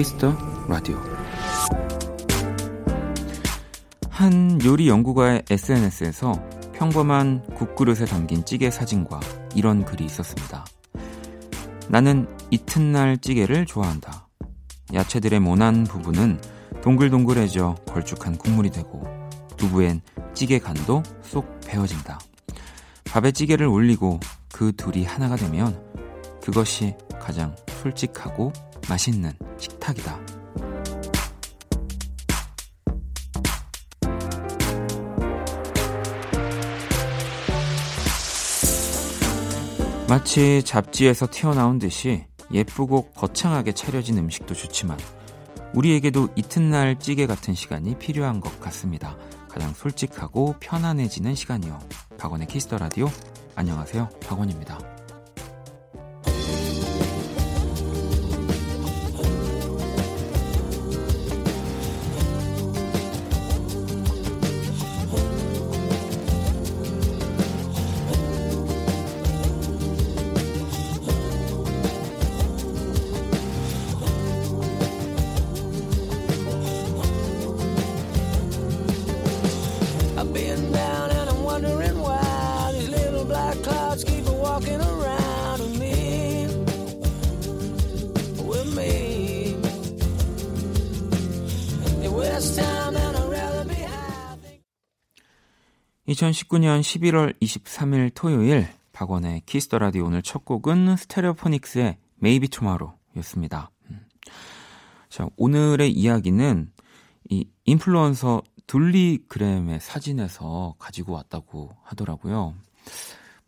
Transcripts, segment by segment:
Kiss the Radio 한 요리 연구가의 SNS에서 평범한 국그릇에 담긴 찌개 사진과 이런 글이 있었습니다. 나는 이튿날 찌개를 좋아한다. 야채들의 모난 부분은 동글동글해져 걸쭉한 국물이 되고 두부엔 찌개 간도 쏙 배어진다. 밥에 찌개를 올리고 그 둘이 하나가 되면 그것이 가장 솔직하고 맛있는 식탁이다. 마치 잡지에서 튀어나온 듯이 예쁘고 거창하게 차려진 음식도 좋지만 우리에게도 이튿날 찌개 같은 시간이 필요한 것 같습니다. 가장 솔직하고 편안해지는 시간이요. 박원의 키스터 라디오. 안녕하세요. 박원입니다. 2019년 11월 23일 토요일 박원의 Kiss the Radio 오늘 첫 곡은 Stereophonics의 Maybe Tomorrow였습니다. 음. 자, 오늘의 이야기는 이 인플루언서 둘리 그램의 사진에서 가지고 왔다고 하더라고요.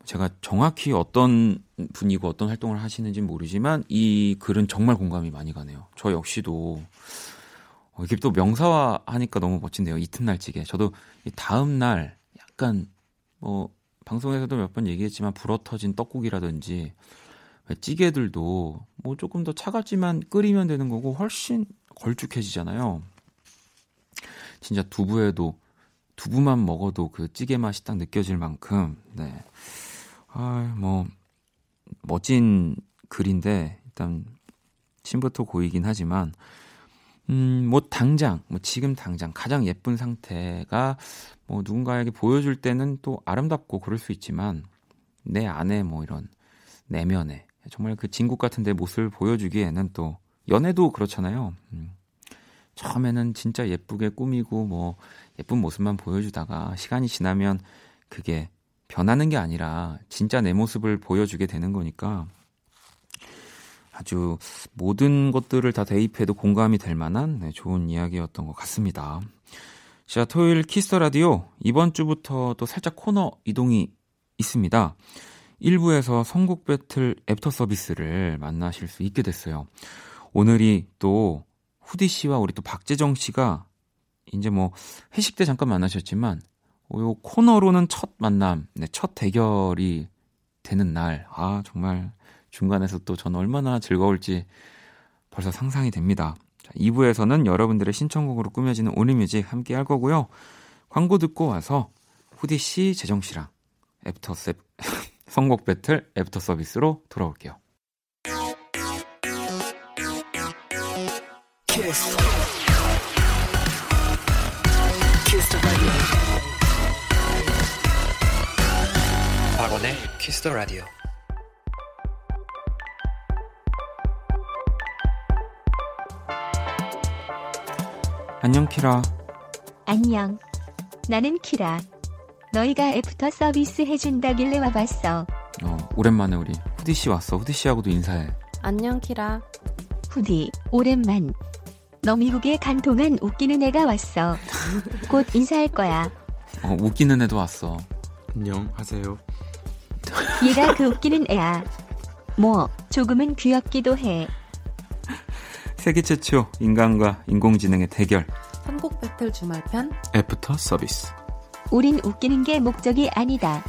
제가 정확히 어떤 분이고 어떤 활동을 하시는지 모르지만 이 글은 정말 공감이 많이 가네요. 저 역시도 어, 이게 또 명사화 하니까 너무 멋진데요. 이튿날 찌개. 저도 다음 날 약간 뭐 방송에서도 몇 번 얘기했지만 불어터진 떡국이라든지 찌개들도 뭐 조금 더 차갑지만 끓이면 되는 거고 훨씬 걸쭉해지잖아요. 진짜 두부에도 두부만 먹어도 그 찌개 맛이 딱 느껴질 만큼 네. 아, 뭐 멋진 글인데 일단 침부터 고이긴 하지만 음, 뭐 당장, 뭐 지금 당장 가장 예쁜 상태가 뭐 누군가에게 보여줄 때는 또 아름답고 그럴 수 있지만 내 안에 뭐 이런 내면에 정말 그 진국 같은 데 모습을 보여주기에는 또 연애도 그렇잖아요. 음. 처음에는 진짜 예쁘게 꾸미고 뭐 예쁜 모습만 보여주다가 시간이 지나면 그게 변하는 게 아니라 진짜 내 모습을 보여주게 되는 거니까 아주 모든 것들을 다 대입해도 공감이 될 만한 네, 좋은 이야기였던 것 같습니다. 자, 토요일 Kiss the Radio 이번 주부터 또 살짝 코너 이동이 있습니다. 1부에서 선곡 배틀 애프터 서비스를 만나실 수 있게 됐어요. 오늘이 또 후디 씨와 우리 또 박재정 씨가 이제 뭐 회식 때 잠깐 만나셨지만 요 코너로는 첫 만남, 네, 첫 대결이 되는 날. 아, 정말 중간에서 또전 얼마나 즐거울지 벌써 상상이 됩니다. 자, 2부에서는 여러분들의 신청곡으로 꾸며지는 Only Music 함께 할 거고요. 광고 듣고 와서 후디 씨, 재정 씨랑 애프터 셉 선곡 배틀 애프터 서비스로 돌아올게요. Kiss. Kiss 박원의 Kiss the Radio. 안녕 키라. 안녕. 나는 키라. 너희가 애프터 서비스 해준다길래 와봤어. 어, 오랜만에 우리 후디 씨 왔어. 후디 씨하고도 인사해. 안녕 키라. 후디, 오랜만. 너 미국에 간 동안 웃기는 애가 왔어. 곧 인사할 거야. 어, 웃기는 애도 왔어. 안녕하세요. 얘가 그 웃기는 애야. 뭐, 조금은 귀엽기도 해. 세계 최초 인간과 인공지능의 대결. 선곡 배틀 주말편. 애프터 서비스. 우린 웃기는 게 목적이 아니다.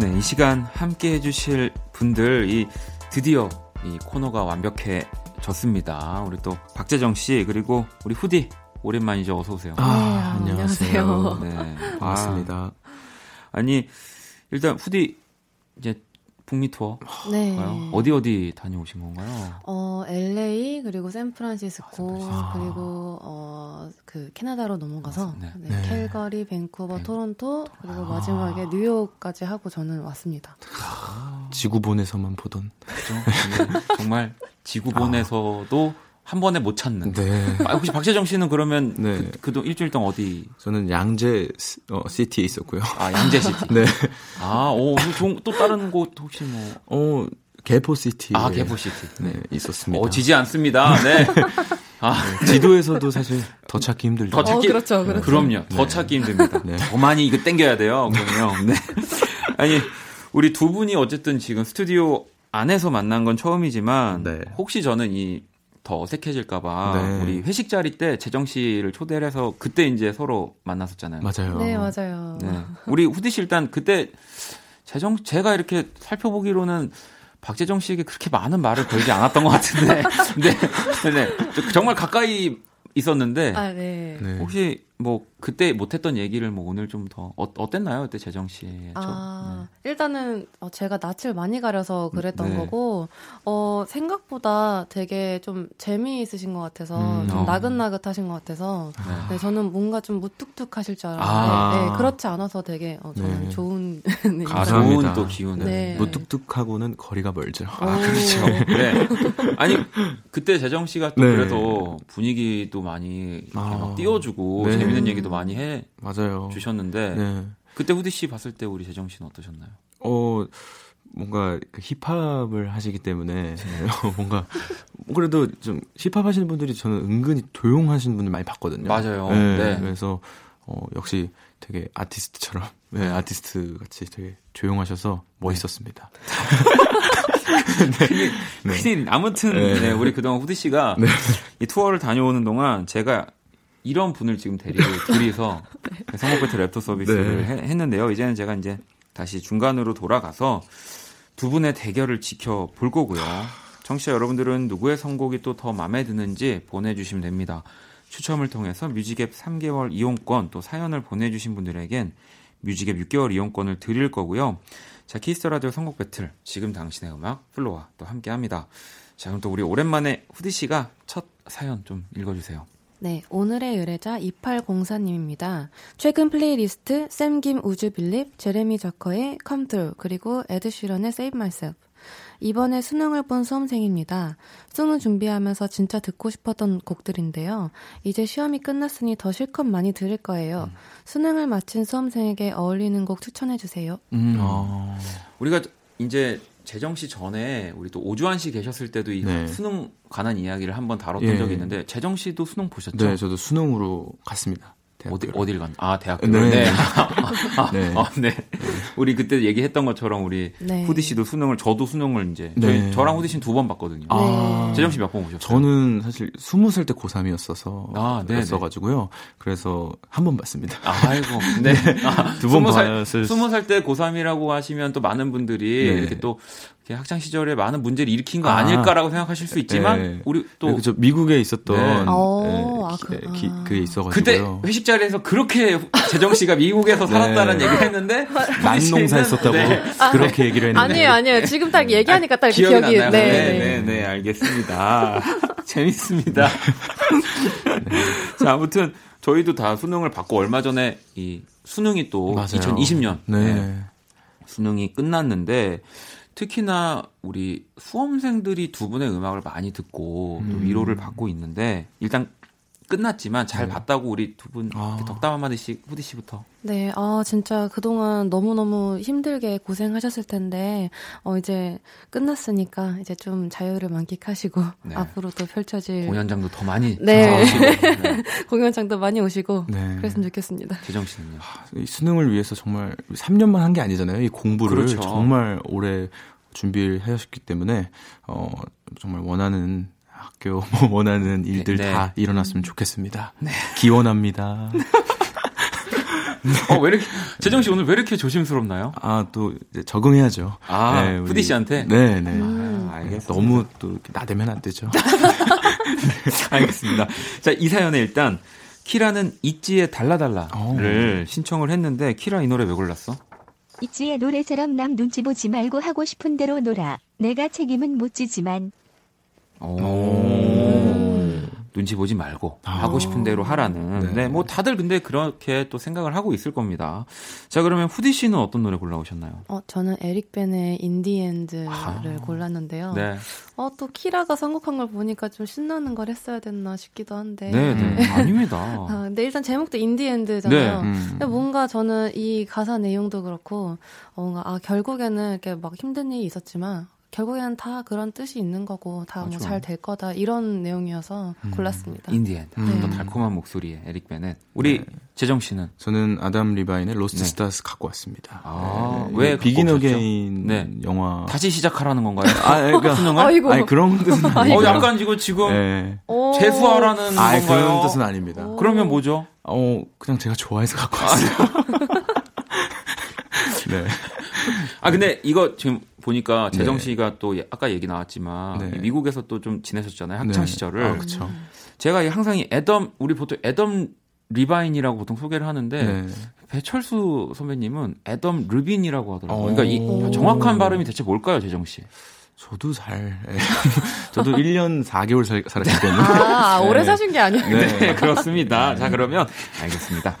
네, 이 시간 함께 해주실 분들, 이 드디어 이 코너가 완벽해졌습니다. 우리 또 박재정 씨, 그리고 우리 후디 오랜만이죠. 어서 오세요. 아, 네, 안녕하세요. 네. 반갑습니다. 아, 니 일단 후디 이제 북미 투어 네. 가요? 어디 어디 다녀오신 건가요? 어, LA 그리고 샌프란시스코 아. 그리고 어, 그 캐나다로 넘어가서 네. 네. 네. 캘거리, 밴쿠버, 밴- 토론토 그리고 아. 마지막에 뉴욕까지 하고 저는 왔습니다. 지구본에서만 보던. 그죠? 근데 정말 지구본에서도 한 번에 못 찾는. 네. 아, 혹시 박재정 씨는 그러면 네. 그, 그동 일주일 동안 어디? 저는 양재 시- 어, city에 있었고요. 아 양재 city. 네. 아, 오, 또, 또 다른 곳 혹시 뭐? 어, 개포 city. 아 개포 city. 네, 있었습니다. 어 지지 않습니다. 네. 아 지도에서도 사실 더 찾기 힘들죠. 더 찾기. 어, 그렇죠, 그렇죠. 그럼요. 더 네. 찾기 힘듭니다. 네. 더 많이 이거 땡겨야 돼요. 그럼요. 네. 아니 우리 두 분이 어쨌든 지금 스튜디오 안에서 만난 건 처음이지만 네. 혹시 저는 이 더 어색해질까봐 네. 우리 회식 자리 때 재정 씨를 초대를 해서 그때 이제 서로 만났었잖아요. 맞아요. 네, 맞아요. 네. 우리 후디 씨 일단 그때 재정 제가 이렇게 살펴보기로는 박재정 씨에게 그렇게 많은 말을 걸지 않았던 것 같은데, 네, 네, 네. 저- 정말 가까이 있었는데 아, 네. 네. 혹시 뭐 그때 못했던 얘기를 뭐 오늘 좀 더 어, 어땠나요? 그때 재정 씨의 아, 일단은 어, 제가 낯을 많이 가려서 그랬던 네. 거고, 어, 생각보다 되게 좀 재미있으신 것 같아서, 음, 좀 어. 나긋나긋하신 것 같아서, 네. 네, 저는 뭔가 좀 무뚝뚝하실 줄 알았는데, 아. 네, 그렇지 않아서 되게 어, 저는 네. 좋은 아. 좋은 또 기운. 네. 무뚝뚝하고는 거리가 멀죠. 아, 그렇죠. 네. 아니, 그때 재정 씨가 또 네. 그래도 분위기도 많이 아. 막 띄워주고 네. 재밌는 얘기도 많이 해 맞아요. 주셨는데 네. 그때 후디 씨 봤을 때 우리 재정 씨는 어떠셨나요? 어, 뭔가 그 힙합을 하시기 때문에 뭔가 그래도 좀 힙합 하시는 분들이 저는 은근히 조용하신 분들 많이 봤거든요. 맞아요. 네, 네. 그래서 어, 역시 되게 아티스트처럼 네, 아티스트 같이 되게 조용하셔서 멋있었습니다. 네. 큰일. 아무튼 네. 네, 우리 그동안 후디 씨가 이 투어를 다녀오는 동안 제가 이런 분을 지금 데리고 둘이서 선곡 배틀 랩터 서비스를 네. 해- 했는데요. 이제는 제가 이제 다시 중간으로 돌아가서 두 분의 대결을 지켜볼 거고요. 청취자 여러분들은 누구의 선곡이 또 더 마음에 드는지 보내주시면 됩니다. 추첨을 통해서 뮤직앱 3개월 이용권 또 사연을 보내주신 분들에겐 뮤직앱 6개월 이용권을 드릴 거고요. 자, Kiss the Radio 선곡 배틀 지금 당신의 음악 FLO와 또 함께 합니다. 자, 그럼 또 우리 오랜만에 후디 씨가 첫 사연 좀 읽어주세요. 네, 오늘의 의뢰자 2804님입니다. 최근 플레이리스트 샘김 Would You Believe, 제레미 저커의 Come Through, 그리고 에드시런의 Save Myself. 이번에 수능을 본 수험생입니다. 수능 준비하면서 진짜 듣고 싶었던 곡들인데요. 이제 시험이 끝났으니 더 실컷 많이 들을 거예요. 수능을 마친 수험생에게 어울리는 곡 추천해 주세요. 음. 어, 우리가 이제 재정 씨 전에 우리 또 오주환 씨 계셨을 때도 이 네. 수능 관한 이야기를 한번 다뤘던 예. 적이 있는데 재정 씨도 수능 보셨죠? 네, 저도 수능으로 갔습니다. 어디 대학교를. 어딜 간? 아 대학교. 네. 네. 아, 네. 아, 네. 우리 그때 얘기했던 것처럼 우리 네. 후디 씨도 수능을 저도 수능을 이제 네. 저희, 저랑 후디 씨는 두 번 봤거든요. 아, 재정 씨 몇 번 보셨어요? 저는 사실 스무 살 때 고3이었어서 아, 네네. 였어가지고요. 그래서 한 번 봤습니다. 아이고, 네. 아, 두번 봤을 스무 살 때 고3이라고 하시면 또 많은 분들이 네. 이렇게 또 학창 시절에 많은 문제를 일으킨 거 아. 아닐까라고 생각하실 수 있지만 네. 우리 또 네, 그죠. 미국에 있었던 네. 어, 아, 기- 그- 기- 아. 그게 있어가지고요. 그때 회식 자리에서 그렇게 재정 씨가 미국에서 살았다는 네. 얘기를 했는데 난농사 했었다고 네. 그렇게 얘기를 했는데 아니에요, 아니에요. 지금 딱 얘기하니까 딱 기억이 기억이, 나나요? 네. 네, 네, 네, 알겠습니다. 재밌습니다. 자, 아무튼 저희도 다 수능을 받고 얼마 전에 이 수능이 또 맞아요. 2020년 네. 수능이 끝났는데 특히나 우리 수험생들이 두 분의 음악을 많이 듣고 또 음. 위로를 받고 있는데 일단 끝났지만 잘 네. 봤다고 우리 두분 아. 덕담 한마디씩 후디 씨부터. 네, 아, 진짜 그동안 너무 너무 힘들게 고생하셨을 텐데, 어, 이제 끝났으니까 이제 좀 자유를 만끽하시고, 네. 앞으로도 펼쳐질 공연장도 더 많이 네. 찾아오시고. 네. 공연장도 많이 오시고, 네. 그랬으면 좋겠습니다. 재정 씨는요? 이 수능을 위해서 정말 3년만 한 게 아니잖아요. 이 공부를 그렇죠. 정말 오래 준비를 하셨기 때문에 어 정말 원하는 학교 뭐 원하는 일들 네. 다 일어났으면 좋겠습니다. 기원합니다. 어, 왜 이렇게 재정 씨 오늘 왜 이렇게 조심스럽나요? 아또 이제 적응해야죠. 아, 네, 후디 씨한테? 네, 네. 음. 아, 알겠습니다. 너무 또 이렇게 나대면 안 되죠. 알겠습니다. 자, 이 사연에 일단 키라는 있지의 달라달라를 신청을 했는데 키라 이 노래 왜 골랐어? 있지의 노래처럼 남 눈치 보지 말고 하고 싶은 대로 놀아. 내가 책임은 못 지지만 오. 눈치 보지 말고 아. 하고 싶은 대로 하라는. 네. 네. 뭐 다들 근데 그렇게 또 생각을 하고 있을 겁니다. 자, 그러면 후디 씨는 어떤 노래 골라오셨나요? 어, 저는 에릭 베넷의 In the End를 아. 골랐는데요. 네. 어, 또 키라가 선곡한 걸 보니까 좀 신나는 걸 했어야 됐나 싶기도 한데. 네, 네. 아닙니다. 아, 근데 일단 제목도 In the End잖아요. 네. 음. 뭔가 저는 이 가사 내용도 그렇고 어, 뭔가 아 결국에는 이렇게 막 힘든 일이 있었지만 결국에는 다 그런 뜻이 있는 거고 다 뭐 맞아. 잘될 거다 이런 내용이어서 골랐습니다. In the End. 음. 또 달콤한 목소리의 에릭 베넷. 우리 네. 재정 씨는 저는 아담 리바인의 Lost 네. Stars 갖고 왔습니다. 아, 네, 왜 Begin? Again 네. 영화 다시 시작하라는 건가요? 아, 그러니까 수능을? 아이고. 아니 그런 뜻은 아니고 어, 약간 지금 지금 네. 오. 재수하라는 아, 건가요? 그런 뜻은 아닙니다. 오. 그러면 뭐죠? 어, 그냥 제가 좋아해서 갖고 왔어요. 네. 아 근데 이거 지금 보니까 재정 네. 씨가 또 예- 아까 얘기 나왔지만 네. 미국에서 또 좀 지내셨잖아요 학창 네. 시절을 아, 그쵸. 제가 이 항상 이 애덤 우리 보통 애덤 리바인이라고 보통 소개를 하는데 네. 배철수 선배님은 애덤 르빈이라고 하더라고요. 오. 그러니까 이 정확한 발음이 대체 뭘까요, 재정 씨? 저도 잘, 예. 저도 1년 4개월 살, 살았기 때문에. 아, 오래 네. 사신 게 아니에요. 네, 그렇습니다. 자, 그러면 알겠습니다.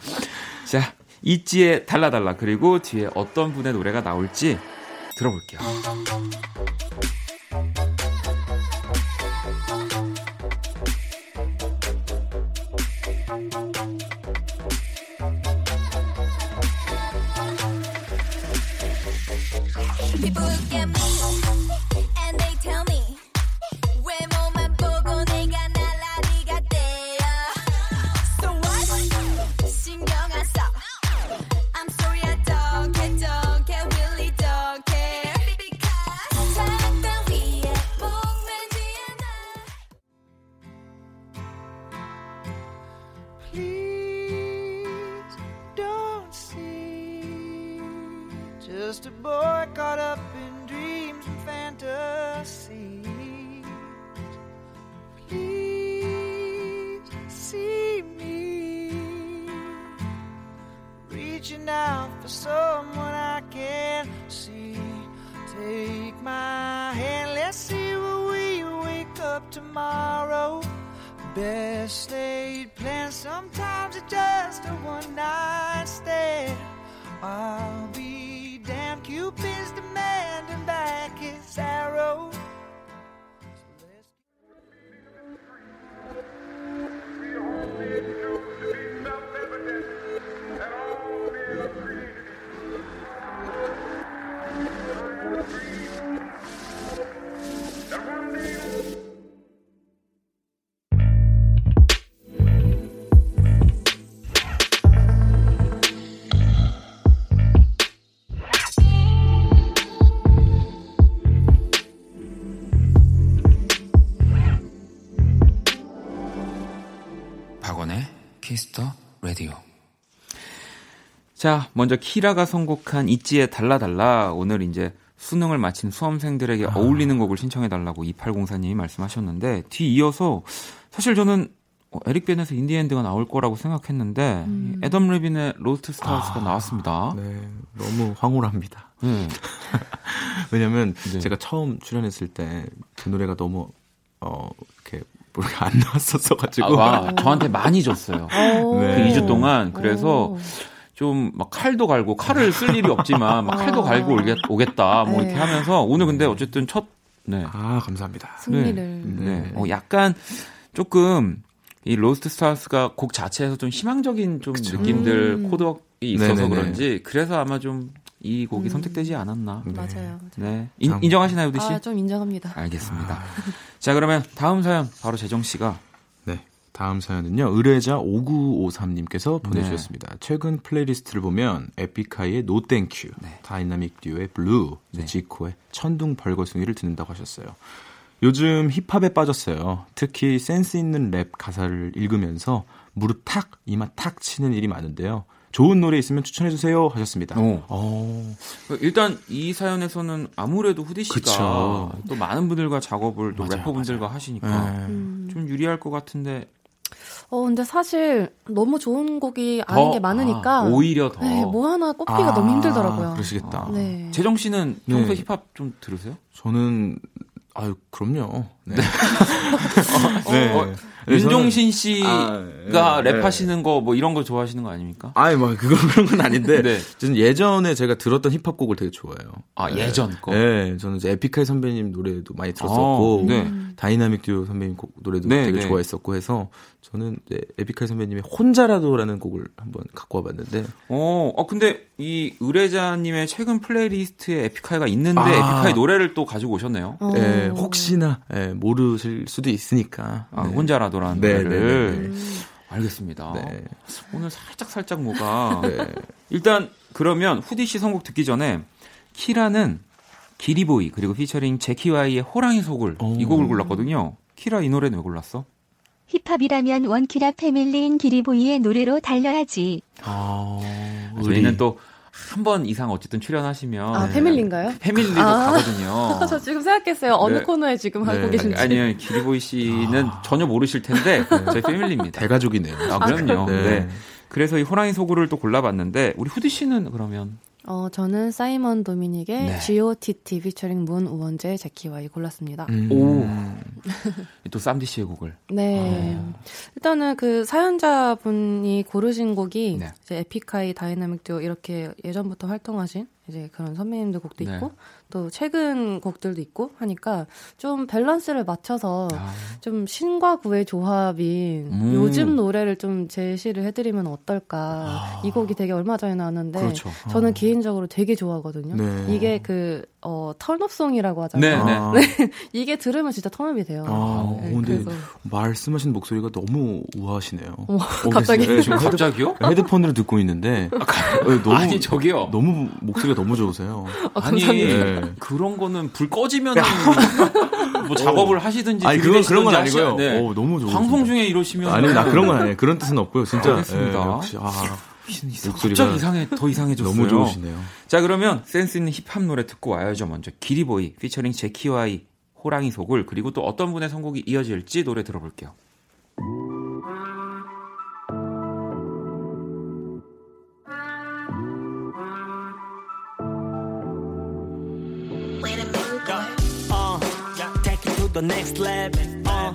자, 있지의 달라달라 그리고 뒤에 어떤 분의 노래가 나올지 들어볼게요. Boy caught up in dreams and fantasies. Please see me reaching out for someone I can't see. Take my hand, let's see where we wake up tomorrow. Best laid plans, sometimes it's just a one night stand. I'll Sarah. 자, 먼저 키라가 선곡한 있지의 달라달라. 오늘 이제 수능을 마친 수험생들에게 어울리는 곡을 신청해달라고 2804님이 말씀하셨는데, 뒤이어서 사실 저는 어, 에릭 베넷의 In the End가 나올 거라고 생각했는데, 이 애덤 레빈의 Lost Stars가 나왔습니다. 네. 너무 황홀합니다. 네. 왜냐면 네. 제가 처음 출연했을 때 그 노래가 너무, 어, 이렇게, 뭐가 안 나왔었어가지고. 아, 와, 저한테 많이 줬어요. 오. 그 네. 2주 동안. 그래서 오. 좀 막 칼도 갈고 칼을 쓸 일이 없지만 막 칼도 갈고 오겠, 오겠다 뭐 이렇게 네. 하면서 오늘 근데 어쨌든 첫 네. 아, 감사합니다. 승리를. 네. 어, 약간 조금 이 Lost Stars가 곡 자체에서 좀 희망적인 좀 그쵸. 느낌들 음. 코드가 있어서 네네네. 그런지 그래서 아마 좀 이 곡이 음. 선택되지 않았나. 네. 맞아요. 네. 인, 참. 인정하시나요, 후디 씨? 아, 좀 인정합니다. 알겠습니다. 자, 그러면 다음 사연 바로 재정 씨가 네. 다음 사연은요. 의뢰자 5953님께서 보내주셨습니다. 최근 playlist를 보면 에픽하이의 No Thank You, 네. 다이나믹 듀오의 Blue, 네. 지코의 천둥 벌거숭이를 듣는다고 하셨어요. 요즘 힙합에 빠졌어요. 특히 센스 있는 랩 가사를 읽으면서 무릎 탁, 이마 탁 치는 일이 많은데요. 좋은 노래 있으면 추천해 주세요 하셨습니다. 오. 어, 일단 이 사연에서는 아무래도 후디 씨가 그쵸. 또 많은 분들과 작업을 또 맞아요, 래퍼분들과 하시니까 네. 음. 좀 유리할 것 같은데 어, 근데 사실 너무 좋은 곡이 아닌 더, 게 많으니까. 아, 오히려 더. 네, 뭐 하나 꼽기가 아, 너무 힘들더라고요. 그러시겠다. 네. 재정 씨는 평소 네. 힙합 좀 들으세요? 저는 아유 그럼요. 네. 네. 어, 윤종신 씨가 아, 네. 랩하시는 거 뭐 이런 거 좋아하시는 거 아닙니까? 아니 뭐 그건 그런 건 아닌데 네. 저는 예전에 제가 들었던 힙합 곡을 되게 좋아해요. 아, 예전 거. 네, 저는 이제 에픽하이 선배님 노래도 많이 들었었고 아, 네. 다이나믹 듀오 선배님 곡 노래도 네, 되게 네. 좋아했었고 해서 저는 이제 에픽하이 선배님의 혼자라도라는 곡을 한번 갖고 와봤는데 어, 어 근데 이 의뢰자님의 최근 playlist에 에픽하이가 있는데 아. 에픽하이 노래를 또 가지고 오셨네요. 어. 예, 혹시나 예, 모르실 수도 있으니까 아, 네. 혼자라도라는 네, 노래를. 네, 네, 알겠습니다. 네. 오늘 살짝 살짝 뭐가 네. 일단 그러면 후디 씨 선곡 듣기 전에 키라는 기리보이 그리고 피처링 제키와이의 호랑이 속을 오. 이 곡을 골랐거든요. 키라 이 노래는 왜 골랐어? 힙합이라면 원키라 패밀리인 기리보이의 노래로 달려야지. 아, 저희는 또 한 번 이상 어쨌든 출연하시면 아, 패밀리인가요? 패밀리도 아. 가거든요. 저 지금 생각했어요. 어느 네. 코너에 지금 하고 네. 계신지. 아니요, 기리보이 씨는 전혀 모르실 텐데 저희 패밀리입니다. 대가족이네요. 아, 그럼요. 네. 네. 그래서 이 호랑이 소굴을 또 골라봤는데 우리 후디 씨는 그러면 어, 저는 사이먼 도미닉의 네. G.O.T.T 피처링 문 우원재 재키와이 골랐습니다. 음. 오. 또 쌈디 씨의 곡을 네. 아. 일단은 그 사연자분이 고르신 곡이 네. 이제 에픽하이 다이나믹 듀오 이렇게 예전부터 활동하신 이제 그런 선배님들 곡도 네. 있고 또 최근 곡들도 있고 하니까 좀 밸런스를 맞춰서 아, 좀 신과 구의 조합인 음. 요즘 노래를 좀 제시를 해드리면 어떨까. 이 곡이 되게 얼마 전에 나왔는데 아. 그렇죠. 저는 개인적으로 되게 좋아하거든요. 네. 이게 그 어, turn up송이라고 네, 하잖아요. 네. 아, 이게 들으면 진짜 turn up이 돼요. 아, 네, 근데 그래서 말씀하신 목소리가 너무 우아하시네요. 어, 갑자기? 네, 지금 헤드, 갑자기요? 헤드폰으로 듣고 있는데 네, 너무 아니 저기요. 너무 목소리가 너무 좋으세요. 아, 아니 감사합니다. 네. 그런 거는 불 꺼지면 뭐 작업을 하시든지 아니 그건 그런 건 아니고요. 네. 오, 너무 좋으 방송 중에 이러시면 아니 나 그런 건 아니에요. 그런 뜻은 없고요. 진짜 알겠습니다. 예, 역시 아, 목소리가 목소리가 갑자기 이상해 더 이상해졌어요. 너무 좋으시네요. 자 그러면 센스 있는 힙합 노래 듣고 와야죠. 먼저 기리보이 피처링 제키와이 호랑이 속을 그리고 또 어떤 분의 선곡이 이어질지 노래 들어볼게요. level. Uh,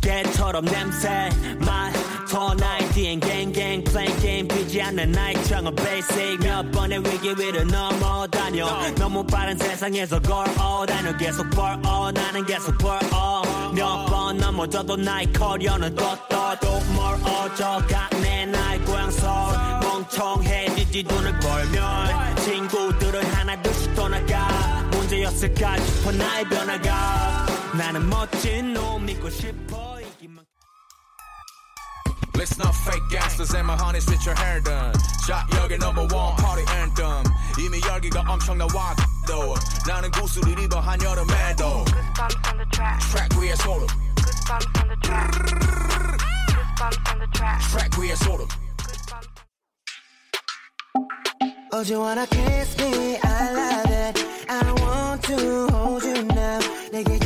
개처럼 냄새 맡 더 나이디엔 갱갱 playing game 비지 않는 나이처럼 basic. 몇 번의 위기 위를 넘어다녀. 너무 빠른 세상에서 걸어 다녀. 계속 벌어 나는 계속 벌어 몇 번 넘어져도 나의 커리어는 또또또 멀어져가 내 나의 고향서 멍청해지지 눈을 벌면 친구들은 하나 둘씩 떠나가. 문제였을까 싶어 나의 변화가. 나는 멋진 놈이고 싶어. 이기만 Let's not fake gangsters and my honeys with your hair done. Shot 여기 number one party anthem. 이미 열기가 엄청나 와도 나는 구슬이 입어 한여름에도. Goosebumps on the track. Track 위에 소름. Goosebumps on the track. Goosebumps on the track. Track 위에 소름. Goosebumps. Oh, you wanna kiss me? I love it. I want to hold you now. 내게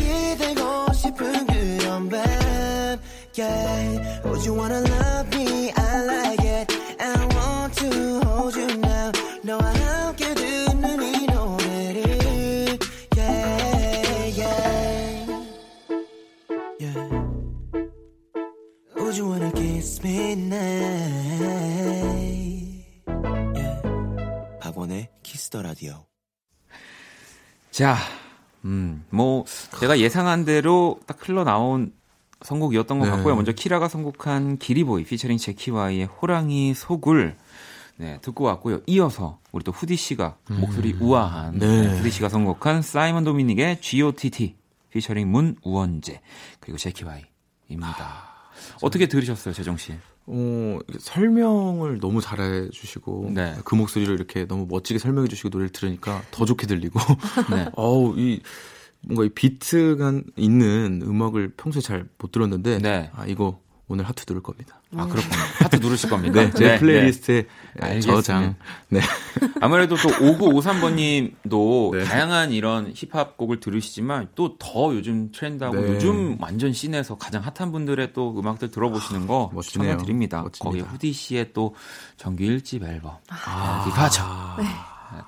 Yeah. Oh, you wanna love me? I like it. I want to hold you now. 너와 함께 듣는 이 노래를. Yeah, yeah. Yeah. Would you wanna kiss me now? Yeah. 박원의 Kiss the Radio. 자, 음, 뭐 제가 예상한 대로 딱 흘러나온 선곡이었던 것 네. 같고요. 먼저 키라가 선곡한 기리보이 피처링 재키와이의 호랑이 소굴을 네, 듣고 왔고요. 이어서 우리 또 후디 씨가 목소리 우아한 네. 네, 후디 씨가 선곡한 사이먼 도미닉의 G.O.T.T 피처링 문 우원재 그리고 재키와이입니다. 어떻게 들으셨어요, 재정 씨? 어, 설명을 너무 잘해 주시고 네. 그 목소리를 이렇게 너무 멋지게 설명해 주시고 노래를 들으니까 더 좋게 들리고 네. 어우 이 뭔가 이 비트가 있는 음악을 평소에 잘 못 들었는데 네. 아 이거 오늘 하트 누를 겁니다. 아, 그렇군요. 하트 누르실 겁니다. 네, 제 playlist에 알겠습니다. 저장. 네. 아무래도 또 5953번님도 네. 다양한 이런 힙합 곡을 들으시지만 또 더 요즘 트렌드하고 네. 요즘 완전 scene에서 가장 핫한 분들의 또 음악들 들어보시는 거 멋지네요. 추천해드립니다. 멋집니다. 거기 후디 씨의 또 정규 1집 앨범 아. 여기 가자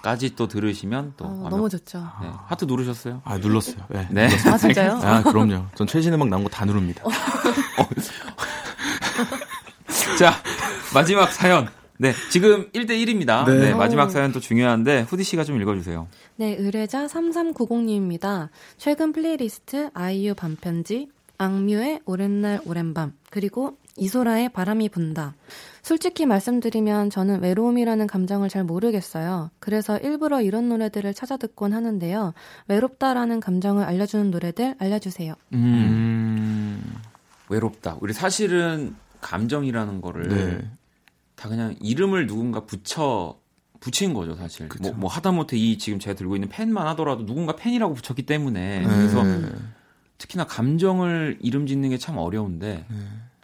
까지 또 들으시면 또 어, 완벽- 너무 좋죠. 네. 하트 누르셨어요? 아, 눌렀어요. 네. 네. 아 진짜요? 아, 그럼요. 전 최신 음악 나온 거 다 누릅니다. 자, 마지막 사연. 네, 지금 1대1입니다. 네. 네. 마지막 오. 사연 또 중요한데, 후디 씨가 좀 읽어주세요. 네, 의뢰자 3390님입니다. 최근 플레이리스트 아이유 밤편지, AKMU의 오랜 날 오랜 밤, 그리고 이소라의 바람이 분다. 솔직히 말씀드리면 저는 외로움이라는 감정을 잘 모르겠어요. 그래서 일부러 이런 노래들을 찾아 듣곤 하는데요. 외롭다라는 감정을 알려주는 노래들 알려주세요. 음, 외롭다. 우리 사실은 감정이라는 거를 네. 다 그냥 이름을 누군가 붙여, 붙인 거죠, 사실. 뭐, 뭐 하다못해 이 지금 제가 들고 있는 펜만 하더라도 누군가 펜이라고 붙였기 때문에. 네. 그래서 특히나 감정을 이름 짓는 게 참 어려운데,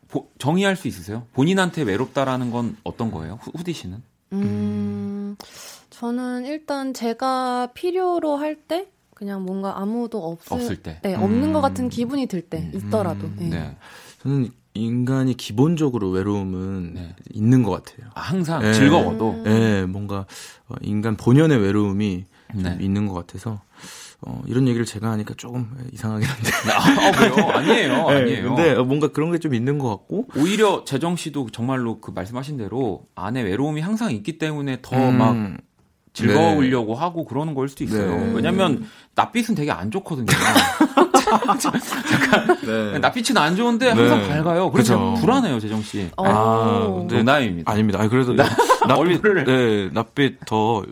보- 정의할 수 있으세요? 본인한테 외롭다라는 건 어떤 거예요? 후, 후디 씨는? 음, 저는 일단 제가 필요로 할 때, 그냥 뭔가 아무도 없을, 없을 때. 네, 없는 음. 것 같은 기분이 들 때, 있더라도. 네. 네. 저는 인간이 기본적으로 외로움은 네. 있는 것 같아요. 아, 항상 네. 즐거워도. 예, 뭔가 어, 인간 본연의 외로움이 좀 네. 있는 것 같아서 어, 이런 얘기를 제가 하니까 조금 이상하긴 한데. 아, 왜요? 아니에요. 네, 아니에요. 근데 어, 뭔가 그런 게 좀 있는 것 같고. 오히려 재정 씨도 정말로 그 말씀하신 대로 안에 외로움이 항상 있기 때문에 더 음, 막 즐거우려고 하고 그러는 걸 수도 있어요. 네. 왜냐면 낯빛은 되게 안 좋거든요. 네. 낯빛은 안 좋은데 항상 네. 밝아요. 그래서 그죠. 불안해요, 재정 씨. 어. 아, 네. 농담입니다. 아닙니다. 아니, 그래도 낯빛, 얼굴을- 네, 낯빛 더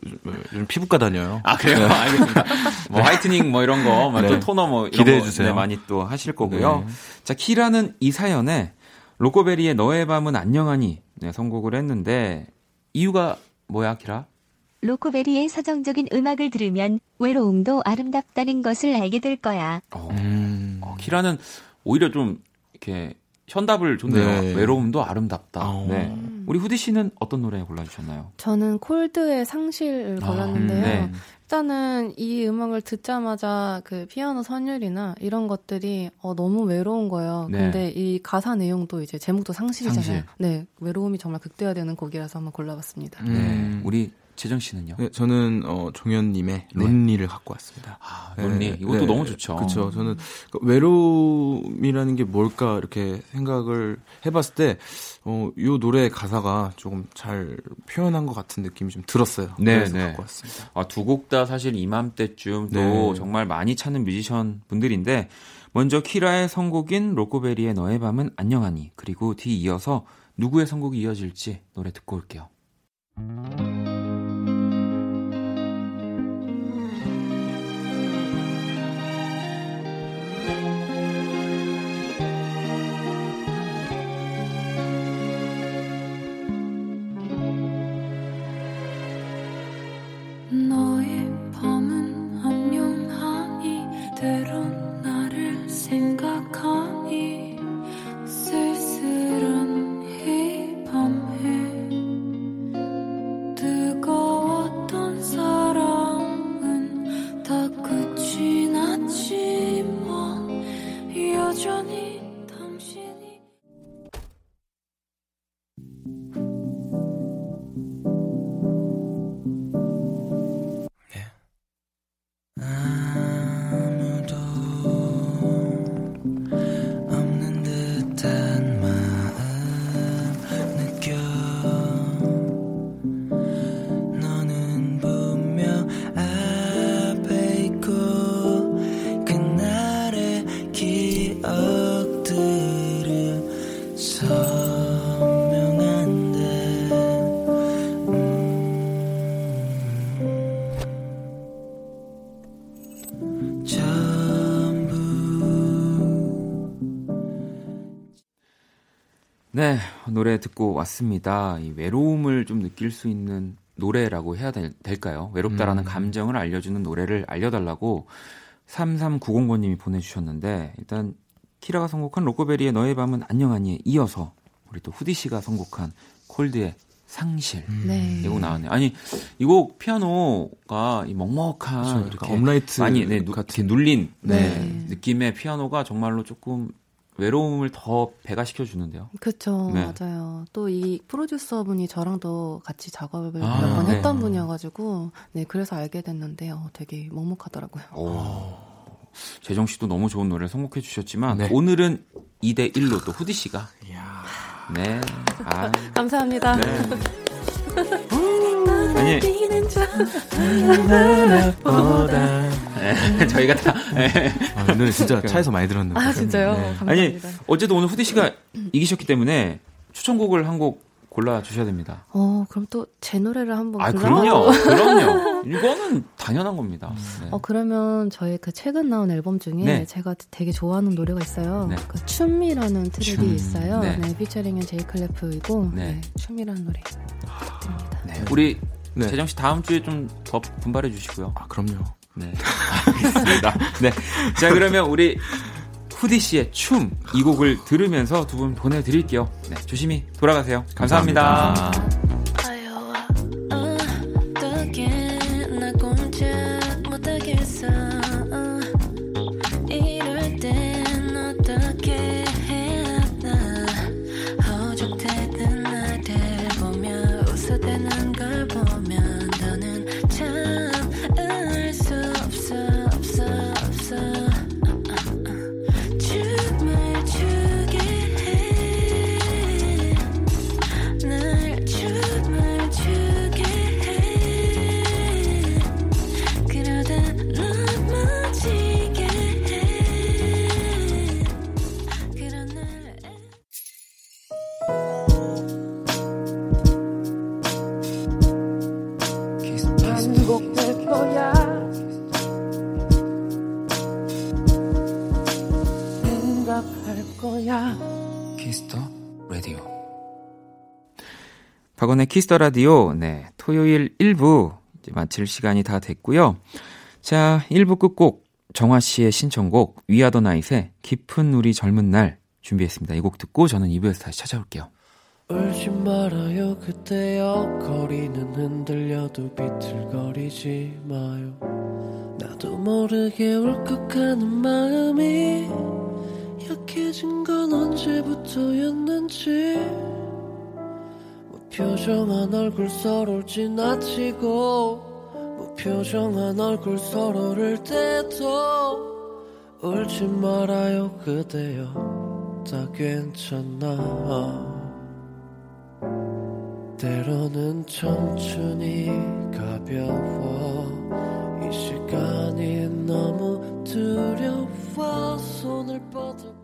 요즘 피부과 다녀요. 아 그래요? 알겠습니다. 뭐 화이트닝 뭐 이런 거, 뭐 네. 또 토너 뭐 이런 기대해 거 주세요. 네, 많이 또 하실 거고요. 네. 자 키라는 이 사연에 로코베리의 너의 밤은 안녕하니 네, 선곡을 했는데 이유가 뭐야, 키라? 로코베리의 서정적인 음악을 들으면 외로움도 아름답다는 것을 알게 될 거야. 어, 음. 어, 키라는 오히려 좀 이렇게 현답을 줬네요. 네. 외로움도 아름답다. 어. 네. 우리 후디 씨는 어떤 노래 골라주셨나요? 저는 콜드의 상실을 아, 골랐는데요. 네. 일단은 이 음악을 듣자마자 그 피아노 선율이나 이런 것들이 어, 너무 외로운 거예요. 네. 근데 이 가사 내용도 이제 제목도 상실이잖아요. 상실. 네, 외로움이 정말 극대화되는 곡이라서 한번 골라봤습니다. 네. 음. 우리 재정 씨는요? 네, 저는 어, 종현님의 론리를 갖고 왔습니다. 아, 논리. 이것도 너무 좋죠. 그렇죠. 저는 그 외로움이라는 게 뭘까 이렇게 생각을 해봤을 때, 어, 요 노래 가사가 조금 잘 표현한 것 같은 느낌이 좀 들었어요. 네, 그래서 네. 갖고 왔습니다. 아, 두 곡 다 사실 이맘때쯤 또 네. 정말 많이 찾는 뮤지션 분들인데 먼저 키라의 선곡인 로코베리의 너의 밤은 안녕하니 그리고 뒤 이어서 누구의 선곡이 이어질지 노래 듣고 올게요. 노래 듣고 왔습니다. 이 외로움을 좀 느낄 수 있는 노래라고 해야 될, 될까요? 외롭다라는 음. 감정을 알려주는 노래를 알려달라고 3390번님이 보내주셨는데 일단 키라가 선곡한 로코베리의 너의 밤은 안녕하니에 이어서 우리 또 후디 씨가 선곡한 콜드의 상실 네. 이곡 나왔네요. 아니 이 곡 피아노가 이 먹먹한 그렇죠. 이렇게 약간 upright 많이 네, 누, 이렇게 눌린 네, 네. 느낌의 피아노가 정말로 조금 외로움을 더 배가시켜 주는데요. 그쵸, 네. 맞아요. 또 이 프로듀서 분이 저랑도 같이 작업을 아, 몇번 네. 했던 분이어가지고, 네, 그래서 알게 됐는데, 어, 되게 먹먹하더라고요. 오. 재정 씨도 너무 좋은 노래를 선곡해 주셨지만 네. 오늘은 2대 1로 또 후디 씨가 네. 아, 감사합니다. 네. 아니 네, 저희가 다 네. 아, 이 노래 진짜 차에서 많이 들었는데. 아, 진짜요? 네. 아니 어쨌든 오늘 후디 씨가 이기셨기 때문에 추천곡을 한 곡 골라 주셔야 됩니다. 어, 그럼 또 제 노래를 한번 아 그럼요, 그럼요. 이거는 당연한 겁니다. 네. 어, 그러면 저희 그 최근 나온 앨범 중에 네. 제가 되게 좋아하는 노래가 있어요. 네. 그 춤이라는 트랙이 춤. 있어요. 네. 네. 피처링은 제이클래프이고, 네. 네. 춤이라는 노래 부탁드립니다. 네, 우리 네. 재정 씨 다음 주에 좀 더 분발해 주시고요. 아, 그럼요. 네. 알겠습니다. 네. 자, 그러면 우리 후디 씨의 춤 이 곡을 들으면서 두 분 보내드릴게요. 네. 조심히 돌아가세요. 감사합니다. 아여와 Kiss the Radio. 네. 토요일 1부 이제 마칠 시간이 다 됐고요. 자, 1부 끝곡 정화 씨의 신청곡 위아더 나잇의 깊은 우리 젊은 날 준비했습니다. 이 곡 듣고 저는 2부에서 다시 찾아올게요. 울지 말아요 그대여 거리는 흔들려도 비틀거리지 마요 나도 모르게 울컥하는 마음이 약해진 건 언제부터였는지 무표정한 얼굴 서로를 지나치고 무표정한 얼굴 서로를 대도 울지 말아요 그대여. 다 괜찮아. 때로는 청춘이 가벼워. 이 시간이 너무 두려워. 손을 뻗어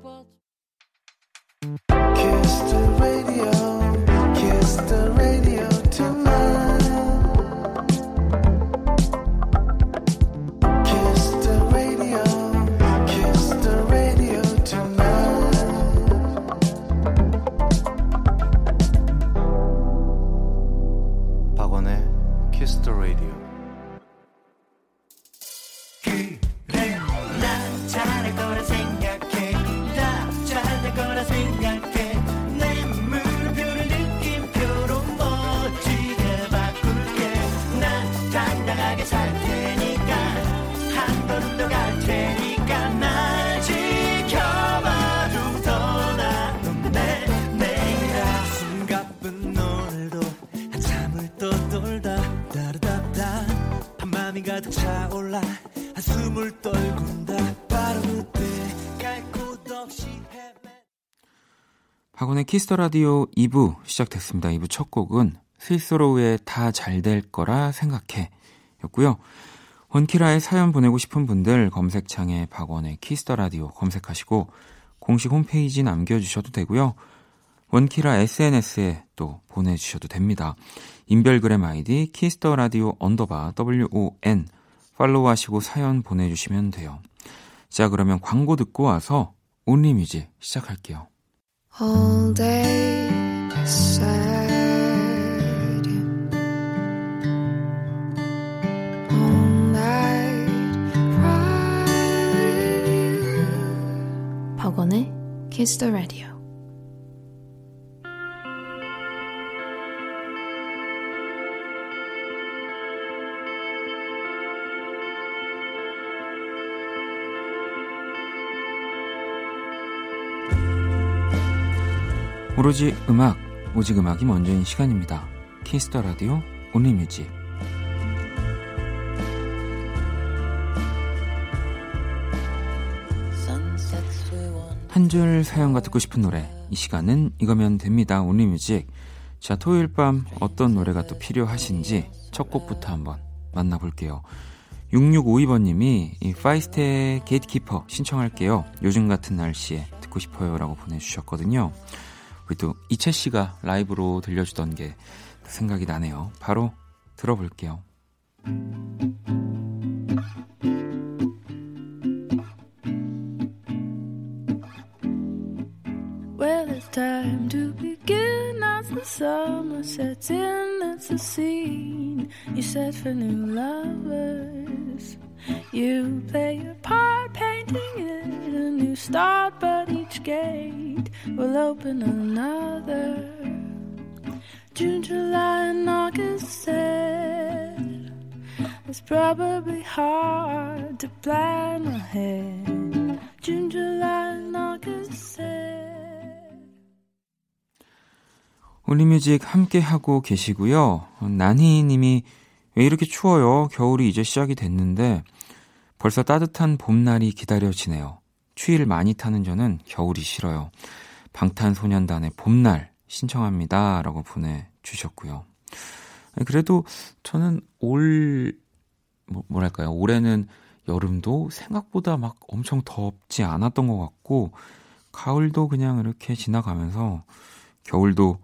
Kiss the Radio 2부 시작됐습니다. 2부 첫 곡은 스위스로우의 다 잘 될 거라 생각해 였고요. 원키라에 사연 보내고 싶은 분들 검색창에 박원의 Kiss the Radio 검색하시고 공식 홈페이지 남겨주셔도 되고요. 원키라 SNS에 또 보내주셔도 됩니다. 인별그램 아이디 Kiss the Radio underbar WON follow하시고 사연 보내주시면 돼요. 자 그러면 광고 듣고 와서 온리뮤직 시작할게요. All day sad All night cry with you 박원의 Kiss the Radio. 오로지 음악, 오직 음악이 먼저인 시간입니다. Kiss the Radio Only Music. 한줄 사연과 듣고 싶은 노래. 이 시간은 이거면 됩니다. Only Music. 자, 토요일 밤 어떤 노래가 또 필요하신지 첫 곡부터 한번 만나볼게요. 6652번님이 이 Feist의 Gatekeeper 신청할게요. 요즘 같은 날씨에 듣고 싶어요 라고 보내주셨거든요. 우리 또 이채 씨가 라이브로 들려주던 게 생각이 나네요. 바로 들어볼게요. Well, it's time to begin as the summer sets in. It's a scene you set for new lovers. You play your part, painting it a new start, but each gate will open another. June, July, and August said it's probably hard to plan ahead. June, July, and August said. 올리뮤직 함께 하고 계시고요. 나니 님이 왜 이렇게 추워요? 겨울이 이제 시작이 됐는데 벌써 따뜻한 봄날이 기다려지네요. 추위를 많이 타는 저는 겨울이 싫어요. 방탄소년단의 봄날 신청합니다. 라고 보내주셨고요. 그래도 저는 올, 뭐, 뭐랄까요. 올해는 여름도 생각보다 막 엄청 덥지 않았던 것 같고, 가을도 그냥 이렇게 지나가면서 겨울도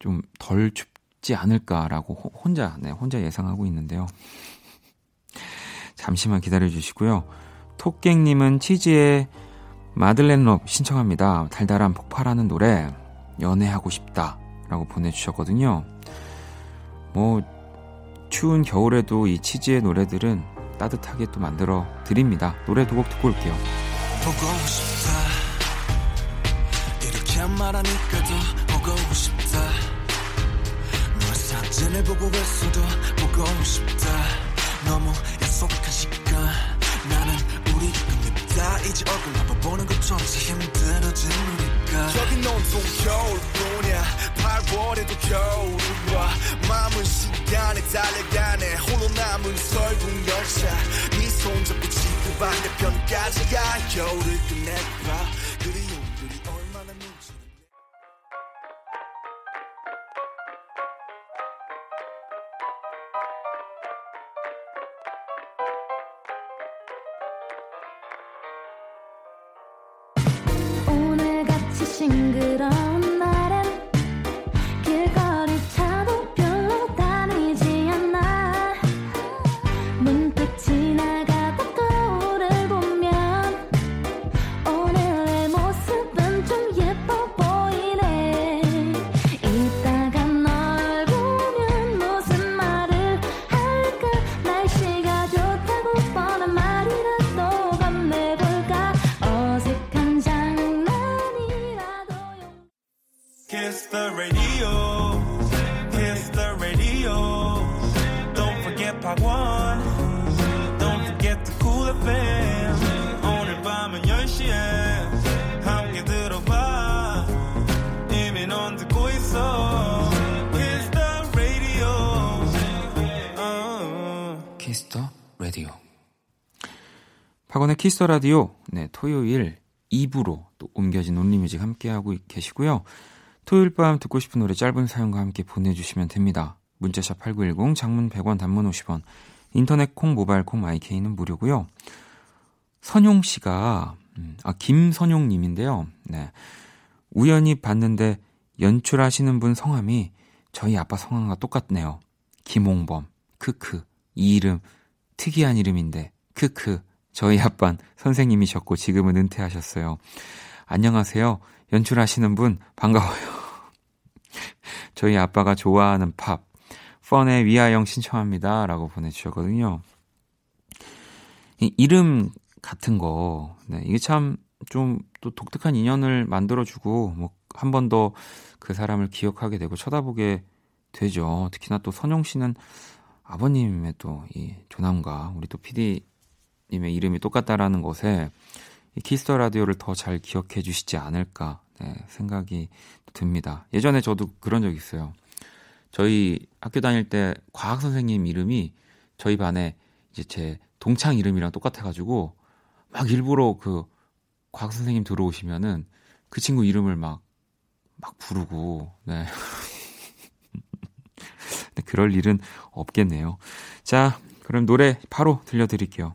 좀 덜 춥지 않을까라고 호- 혼자, 네, 혼자 예상하고 있는데요. 잠시만 기다려 주시고요. 토깽님은 치즈의 마들렌 럽 신청합니다. 달달한 폭발하는 노래, 연애하고 싶다. 라고 보내주셨거든요. 뭐, 추운 겨울에도 이 치즈의 노래들은 따뜻하게 또 만들어 드립니다. 노래 두 곡 듣고 올게요. 보고 싶다 이렇게 말하니까 더 보고 싶다 너의 사진을 보고 있어도 보고 싶다 너무 약속한 시간 나는 우리 다 얼굴 한번 보는 것조차 힘들어진 우리가. 저긴 온통 겨울뿐이야. 8월에도 겨울이 와 마음은 시간에 달려가네. 홀로 남은 설국 열차. 네 손 잡고 지구 반대편까지 가 겨울을 끝내봐 박원의 Kiss the Radio. 네, 토요일 2부로 또 옮겨진 Only Music 함께하고 계시고요. 토요일 밤 듣고 싶은 노래 짧은 사연과 함께 보내주시면 됩니다. 문자 샵 8910, 장문 100원, 단문 50원, 인터넷 콩, 모바일 콩, My K는 무료고요. 선용 씨가, 음, 아, 김선용 님인데요. 네. 우연히 봤는데 연출하시는 분 성함이 저희 아빠 성함과 똑같네요. 김홍범, 크크. 이 이름 특이한 이름인데 크크. 저희 아빤 선생님이셨고 지금은 은퇴하셨어요. 안녕하세요. 연출하시는 분 반가워요. 저희 아빠가 좋아하는 팝 펀의 위아영 신청합니다 라고 보내주셨거든요. 이 이름 같은 거, 네, 이게 참 좀 또 독특한 인연을 만들어주고 뭐 한 번 더 그 사람을 기억하게 되고 쳐다보게 되죠. 특히나 또 선용 씨는 아버님의 또 이 존함과 우리 또 PD 님의 이름이 똑같다라는 것에 이 Kiss the Radio를 더 잘 기억해 주시지 않을까 네, 생각이 듭니다. 예전에 저도 그런 적 있어요. 저희 학교 다닐 때 과학 선생님 이름이 저희 반에 이제 제 동창 이름이랑 똑같아가지고 막 일부러 그 과학 선생님 들어오시면은 그 친구 이름을 막, 막 부르고, 네. 그럴 일은 없겠네요. 자, 그럼 노래 바로 들려드릴게요.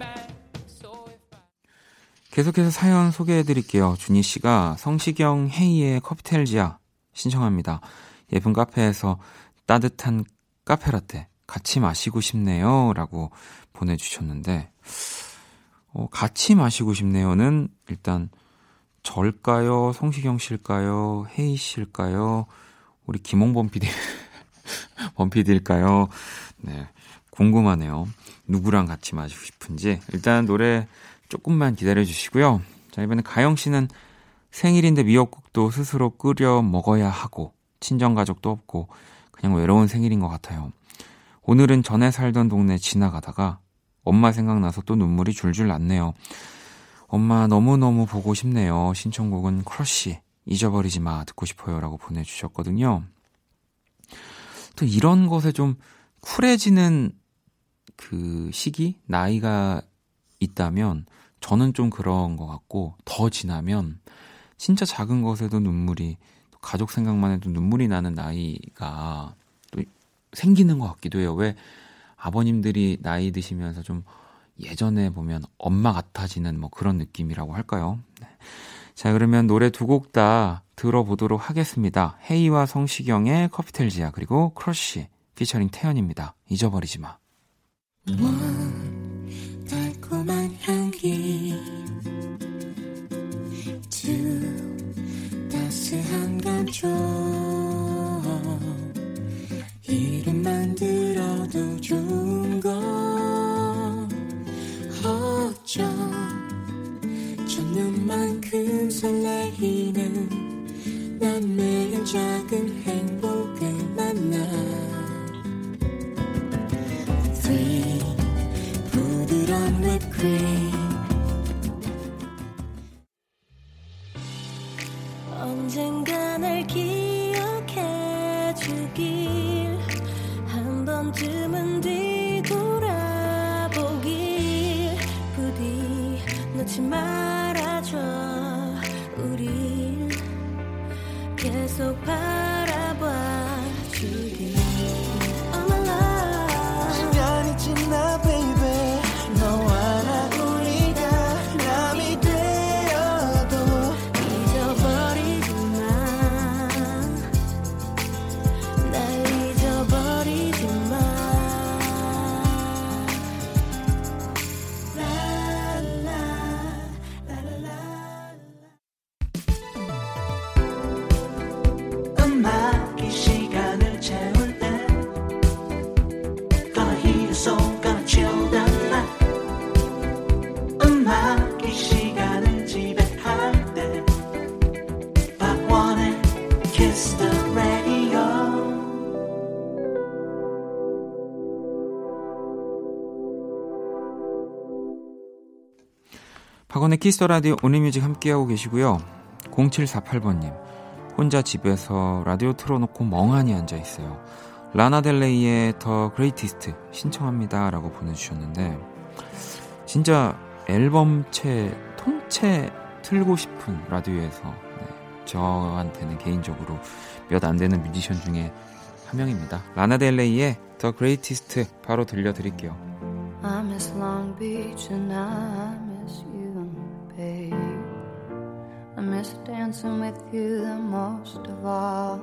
계속해서 사연 소개해 드릴게요. 준희 씨가 성시경 헤이의 커피텔지아 신청합니다. 예쁜 카페에서 따뜻한 카페라떼 같이 마시고 싶네요. 라고 보내주셨는데, 어, 같이 마시고 싶네요는 일단 절까요? 성시경 씨일까요? 헤이 씨일까요? 우리 김홍범 PD, 범 PD일까요? 네. 궁금하네요. 누구랑 같이 마시고 싶은지. 일단 노래 조금만 기다려 주시고요. 자, 이번에 가영 씨는 생일인데 미역국도 스스로 끓여 먹어야 하고, 친정 가족도 없고, 그냥 외로운 생일인 것 같아요. 오늘은 전에 살던 동네 지나가다가 엄마 생각나서 또 눈물이 줄줄 났네요. 엄마 너무너무 보고 싶네요. 신청곡은 크러쉬 잊어버리지 마 듣고 싶어요라고 보내 주셨거든요. 또 이런 것에 좀 쿨해지는 그 시기 나이가 있다면 저는 좀 그런 것 같고 더 지나면 진짜 작은 것에도 눈물이 또 가족 생각만 해도 눈물이 나는 나이가 또 생기는 것 같기도 해요. 왜 아버님들이 나이 드시면서 좀 예전에 보면 엄마 같아지는 뭐 그런 느낌이라고 할까요? 네. 자, 그러면 노래 두 곡 다 들어보도록 하겠습니다. 헤이와 성시경의 커피텔지아 그리고 크러쉬 피처링 태연입니다. 잊어버리지 마. 향기 두 따스한 감촉 박원의 Kiss the Radio Only Music 함께하고 계시고요. 0748번님 혼자 집에서 라디오 틀어놓고 멍하니 앉아 있어요. 라나델레이의 The Greatest 신청합니다라고 보내주셨는데 진짜 앨범채 통채 틀고 싶은 라디오에서 네, 저한테는 개인적으로 몇 안 되는 뮤지션 중에 한 명입니다. 라나델레이의 The Greatest 바로 들려드릴게요. I miss Long Beach and I miss you, I miss dancing with you the most of all.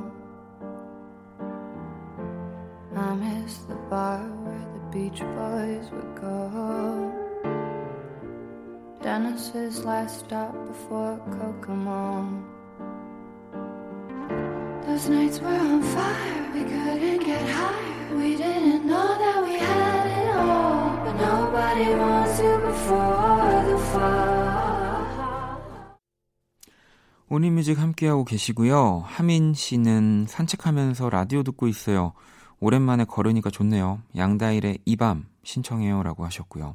I miss the bar where the Beach Boys would go. Dennis's last stop before Kokomo. Those nights were on fire, we couldn't get higher. We didn't know that we had it all, but nobody wants you before the fall. 온리뮤직 함께하고 계시고요. 하민 씨는 산책하면서 라디오 듣고 있어요. 오랜만에 걸으니까 좋네요. 양다일의 이 밤 신청해요 라고 하셨고요.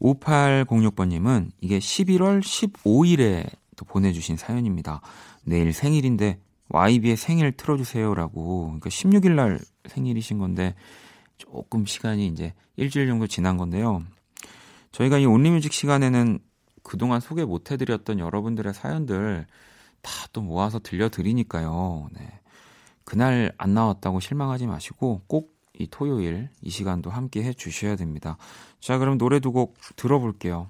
5806번님은 이게 11월 15일에 또 보내주신 사연입니다. 내일 생일인데 YB의 생일 틀어주세요 라고. 그러니까 16일 날 생일이신 건데 조금 시간이 이제 일주일 정도 지난 건데요. 저희가 이 온리뮤직 시간에는 그동안 소개 못 해드렸던 여러분들의 사연들 다 또 모아서 들려드리니까요. 네. 그날 안 나왔다고 실망하지 마시고 꼭 이 토요일 이 시간도 함께 해 주셔야 됩니다. 자, 그럼 노래 두 곡 들어볼게요.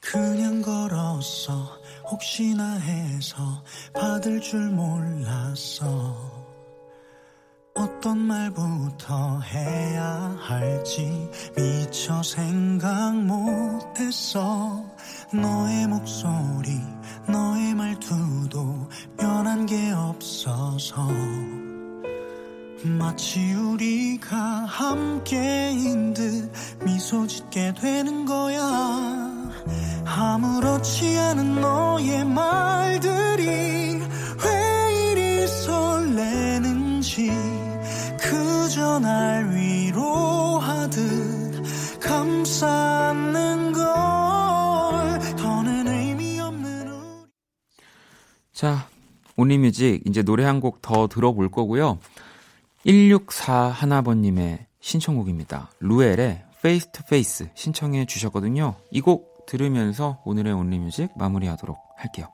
그냥 걸었어 혹시나 해서 받을 줄 몰랐어 어떤 말부터 해야 할지 미처 생각 못했어 너의 목소리 너의 말투도 변한 게 없어서. 마치 우리가 함께인 듯 미소 짓게 되는 거야. 아무렇지 않은 너의 말들이 왜 이리 설레는지 그저 날 위로하듯 감싸는 걸 자, 온리뮤직 이제 노래 한 곡 더 들어볼 거고요. 1641번님의 신청곡입니다. 루엘의 Face to Face 신청해 주셨거든요. 이 곡 들으면서 오늘의 온리뮤직 마무리하도록 할게요.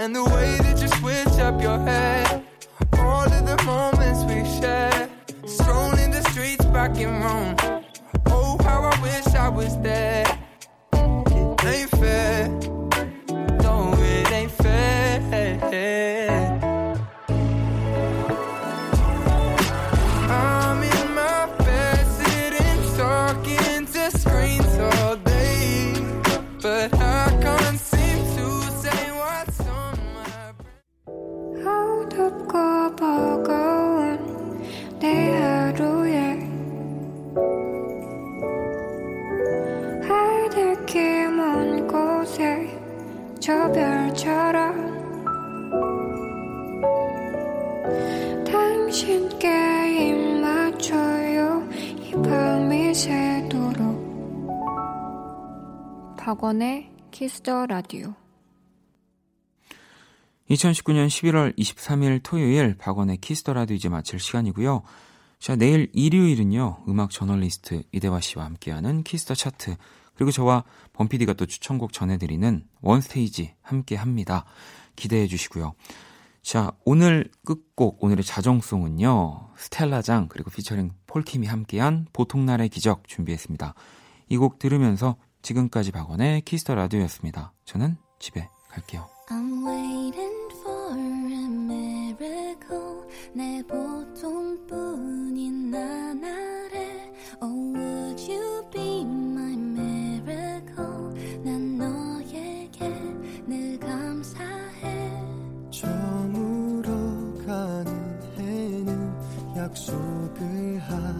And the way that you switch up your head. All of the moments we shared. Strolling the streets back in Rome. Oh, how I wish I was there. It ain't fair. 박원의 Kiss the Radio 2019년 11월 23일 토요일 박원의 Kiss the Radio 이제 마칠 시간이고요. 자, 내일 일요일은요. 음악 저널리스트 이대화 씨와 함께하는 Kiss the Chart 그리고 저와 범PD가 또 추천곡 전해드리는 One Stage 함께 합니다. 기대해 주시고요. 자, 오늘 끝곡 오늘의 자정송은요. 스텔라장 그리고 피처링 폴킴이 함께한 보통날의 기적 준비했습니다. 이 곡 들으면서 지금까지 박원의 Kiss the Radio였습니다. 저는 집에 갈게요. I'm waiting for a miracle 내 보통뿐인 나날에 Oh would you be my miracle 난 너에게 늘 감사해 저물어 가는 해는 약속을 않아